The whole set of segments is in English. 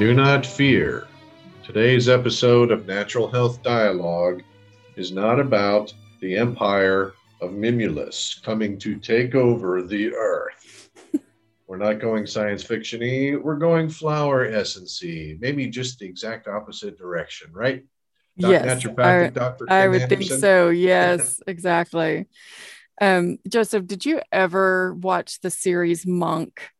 Do not fear. Today's episode of Natural Health Dialogue is not about the empire of Mimulus coming to take over the earth. we're not going science fiction-y, we're going flower essence-y. Maybe just the exact opposite direction, right? Doc, yes, I, Dr. I would Anderson? think so. Yes, exactly. Um, Joseph, did you ever watch the series Monk?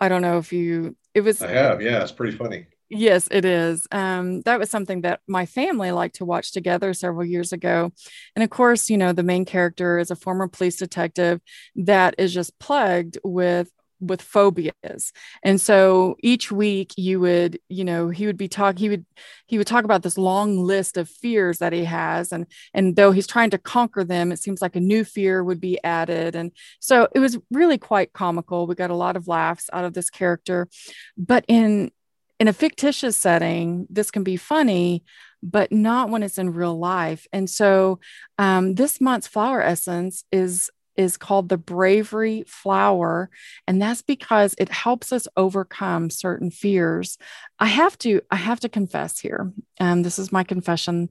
I don't know if you it was I have, yeah, it's pretty funny. Yes, it is. Um, that was something that my family liked to watch together several years ago. And of course, you know, the main character is a former police detective that is just plagued with with phobias. And so each week you would you know he would be talk he would he would talk about this long list of fears that he has. And and though he's trying to conquer them it seems like a new fear would be added. And so it was really quite comical. We got a lot of laughs out of this character. But in in a fictitious setting this can be funny but not when it's in real life. And so um, this month's flower essence is is called the bravery flower and that's because it helps us overcome certain fears. I have to i have to confess here and this is my confession.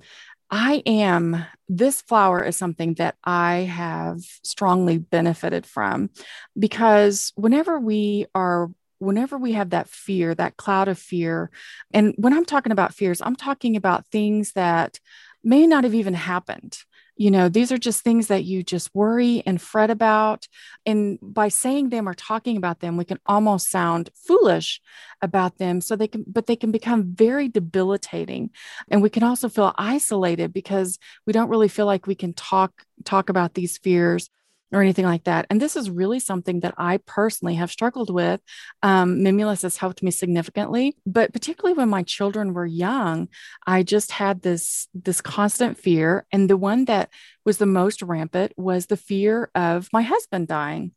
I am this flower is something that i have strongly benefited from because whenever we are whenever we have that fear, that cloud of fear, and when I'm talking about fears, I'm talking about things that may not have even happened you know these are just things that you just worry and fret about and by saying them or talking about them we can almost sound foolish about them so they can but they can become very debilitating and we can also feel isolated because we don't really feel like we can talk talk about these fears or anything like that. And this is really something that I personally have struggled with. Um, Mimulus has helped me significantly, but particularly when my children were young, I just had this this constant fear, and the one that was the most rampant was the fear of my husband dying.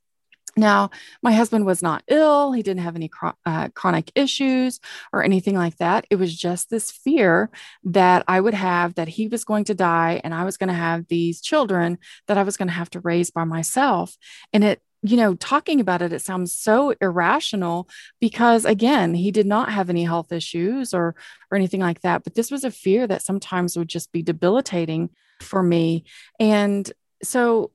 Now, my husband was not ill. He didn't have any uh, chronic issues or anything like that. It was just this fear that I would have that he was going to die and I was going to have these children that I was going to have to raise by myself. And it, you know, talking about it, it sounds so irrational because again, he did not have any health issues or or anything like that. But this was a fear that sometimes would just be debilitating for me. And so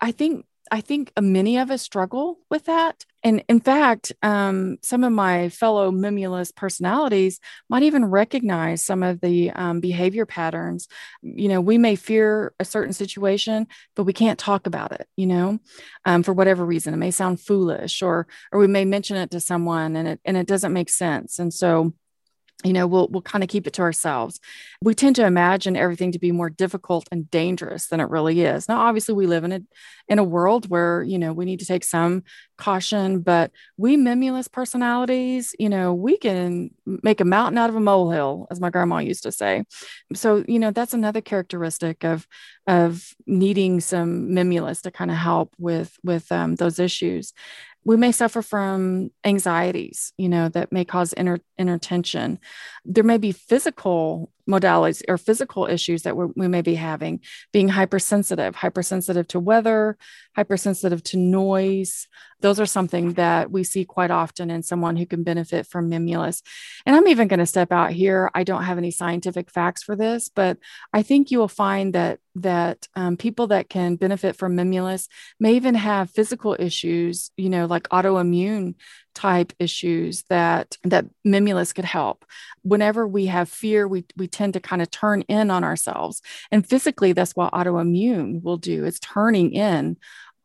I think I think many of us struggle with that. And in fact, um, some of my fellow Mimulus personalities might even recognize some of the um, behavior patterns. You know, we may fear a certain situation, but we can't talk about it, you know, um, for whatever reason. It may sound foolish or, or we may mention it to someone and it, and it doesn't make sense. And so, you know we'll we'll kind of keep it to ourselves. We tend to imagine everything to be more difficult and dangerous than it really is. Now obviously we live in a in a world where you know we need to take some caution but we mimulus personalities you know we can make a mountain out of a molehill as my grandma used to say. So you know that's another characteristic of of needing some mimulus to kind of help with with um, those issues we may suffer from anxieties, you know, that may cause inner, inner tension. There may be physical modalities or physical issues that we may be having, being hypersensitive, hypersensitive to weather, hypersensitive to noise. Those are something that we see quite often in someone who can benefit from Mimulus. And I'm even going to step out here. I don't have any scientific facts for this, but I think you will find that that um, people that can benefit from Mimulus may even have physical issues, you know, like autoimmune type issues that that mimulus could help whenever we have fear we, we tend to kind of turn in on ourselves and physically that's what autoimmune will do it's turning in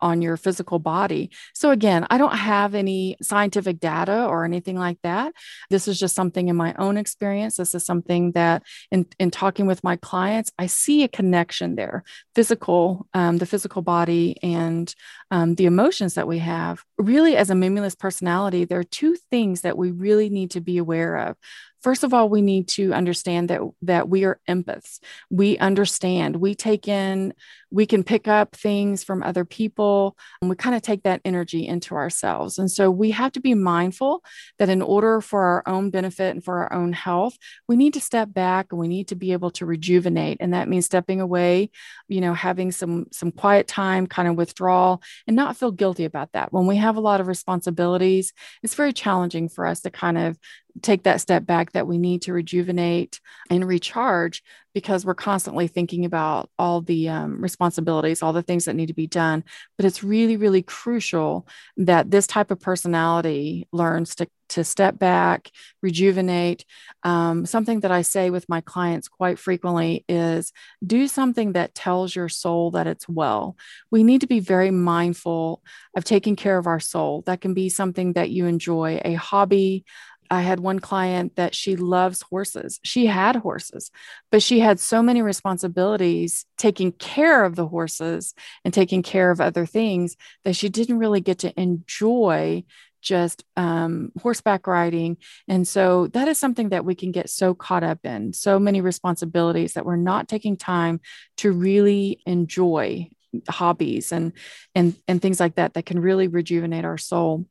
on your physical body. So, again, I don't have any scientific data or anything like that. This is just something in my own experience. This is something that, in, in talking with my clients, I see a connection there physical, um, the physical body, and um, the emotions that we have. Really, as a mimulus personality, there are two things that we really need to be aware of first of all we need to understand that that we are empaths. We understand. We take in we can pick up things from other people. And we kind of take that energy into ourselves. And so we have to be mindful that in order for our own benefit and for our own health we need to step back and we need to be able to rejuvenate. And that means stepping away you know having some some quiet time kind of withdrawal and not feel guilty about that. When we have a lot of responsibilities it's very challenging for us to kind of take that step back that we need to rejuvenate and recharge because we're constantly thinking about all the um, responsibilities, all the things that need to be done. But it's really, really crucial that this type of personality learns to, to step back, rejuvenate. Um, something that I say with my clients quite frequently is do something that tells your soul that it's well. We need to be very mindful of taking care of our soul. That can be something that you enjoy, a hobby, I had one client that she loves horses. She had horses, but she had so many responsibilities taking care of the horses and taking care of other things that she didn't really get to enjoy just um, horseback riding. And so that is something that we can get so caught up in, so many responsibilities that we're not taking time to really enjoy hobbies and and and things like that that can really rejuvenate our soul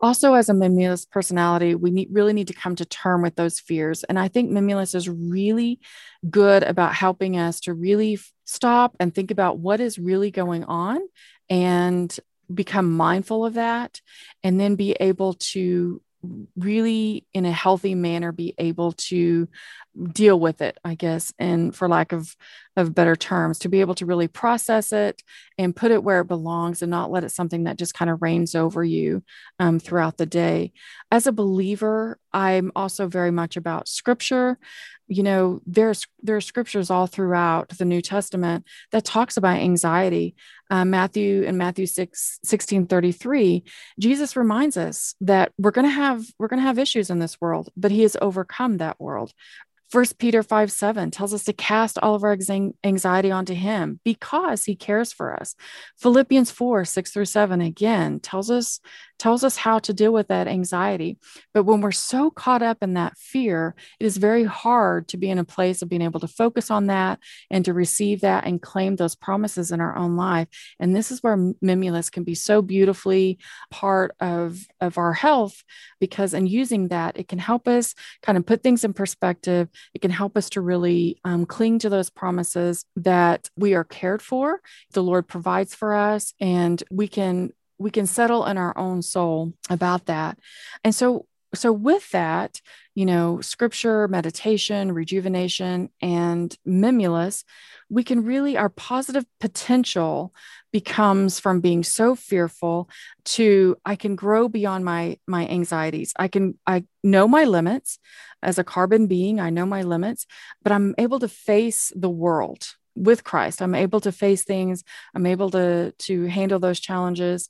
also as a mimulus personality we need, really need to come to term with those fears. And i think mimulus is really good about helping us to really stop and think about what is really going on and become mindful of that. And then be able to really in a healthy manner be able to deal with it i guess and for lack of of better terms to be able to really process it and put it where it belongs and not let it something that just kind of reigns over you um, throughout the day. As a believer i'm also very much about scripture. You know there's there are scriptures all throughout the new testament that talks about anxiety. Uh, matthew and matthew 6 16 33 jesus reminds us that we're going to have we're going to have issues in this world but he has overcome that world First Peter 5 7 tells us to cast all of our anxiety onto him because he cares for us. Philippians 4 6 through 7 again tells us tells us how to deal with that anxiety. But when we're so caught up in that fear, it is very hard to be in a place of being able to focus on that and to receive that and claim those promises in our own life. And this is where Mimulus can be so beautifully part of, of our health because in using that, it can help us kind of put things in perspective. It can help us to really um, cling to those promises that we are cared for, the Lord provides for us, and we can we can settle in our own soul about that. And so so with that, you know, scripture, meditation, rejuvenation, and mimulus, we can really our positive potential becomes from being so fearful to I can grow beyond my my anxieties. I can I know my limits as a carbon being, I know my limits, but I'm able to face the world with Christ. I'm able to face things. I'm able to to handle those challenges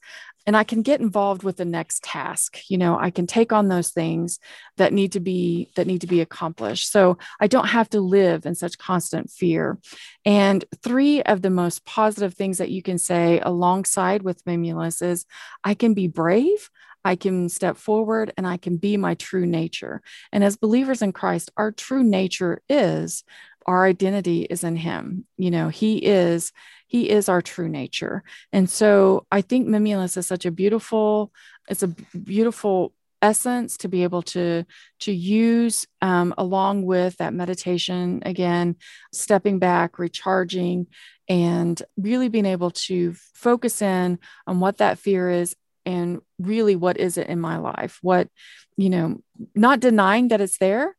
and I can get involved with the next task. You know, I can take on those things that need to be that need to be accomplished. So I don't have to live in such constant fear. And three of the most positive things that you can say alongside with Mimulus is I can be brave, I can step forward and I can be my true nature. And as believers in Christ, our true nature is our identity is in him. You know, he is he is our true nature. And so I think Mimulus is such a beautiful, it's a beautiful essence to be able to to use um, along with that meditation again stepping back recharging and really being able to focus in on what that fear is and really what is it in my life what you know not denying that it's there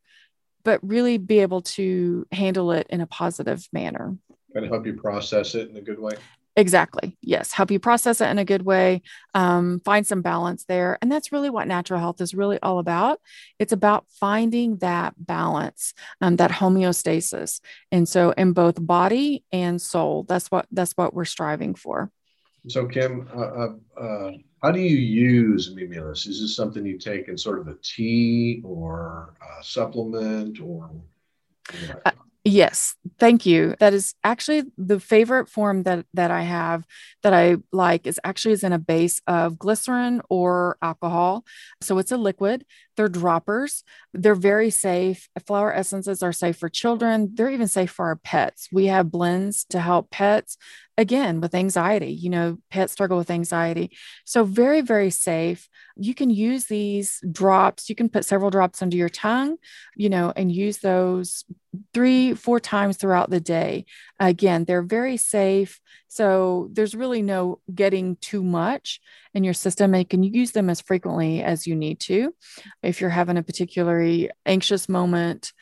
but really be able to handle it in a positive manner. And help you process it in a good way. Exactly. Yes. Help you process it in a good way, um, find some balance there. And that's really what natural health is really all about. It's about finding that balance, um, that homeostasis. And so in both body and soul, that's what, that's what we're striving for. So Kim, uh, uh, uh how do you use Mimulus? Is this something you take in sort of a tea or a supplement or? Uh, yes, thank you. That is actually the favorite form that that I have that I like is actually is in a base of glycerin or alcohol. So it's a liquid. They're droppers. They're very safe. Flower essences are safe for children. They're even safe for our pets. We have blends to help pets again with anxiety you know pets struggle with anxiety. So very very safe. You can use these drops. You can put several drops under your tongue you know and use those three four times throughout the day Again, they're very safe. So there's really no getting too much in your system. And you can use them as frequently as you need to. If you're having a particularly anxious moment,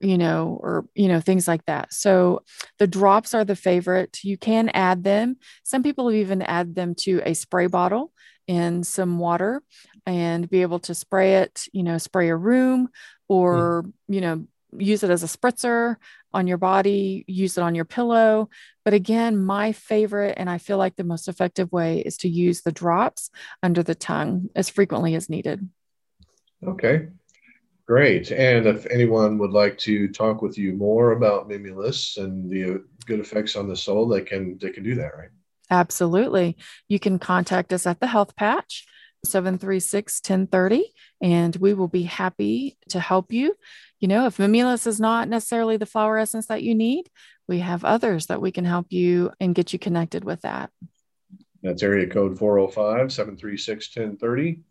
you know, or, you know, things like that. So the drops are the favorite. You can add them. Some people even add them to a spray bottle in some water and be able to spray it, you know, spray a room or, mm. you know, use it as a spritzer on your body, use it on your pillow. But again, my favorite and I feel like the most effective way is to use the drops under the tongue as frequently as needed. Okay. Great. And if anyone would like to talk with you more about Mimulus and the uh, good effects on the soul, they can they can do that, right? Absolutely. You can contact us at the Health Patch 736 1030 and we will be happy to help you. You know, if Mimulus is not necessarily the flower essence that you need, we have others that we can help you and get you connected with that. That's area code 405 736 1030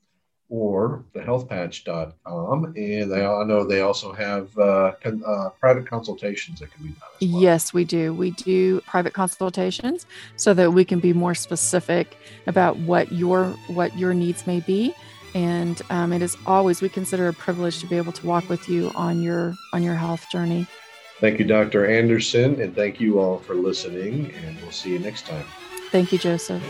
or thehealthpatch.com. And they, I know they also have uh, con, uh, private consultations that can be done. Well. Yes, we do. We do private consultations so that we can be more specific about what your what your needs may be. And um, it is always we consider a privilege to be able to walk with you on your on your health journey. Thank you, Dr. Anderson, and thank you all for listening. And we'll see you next time. Thank you, Joseph.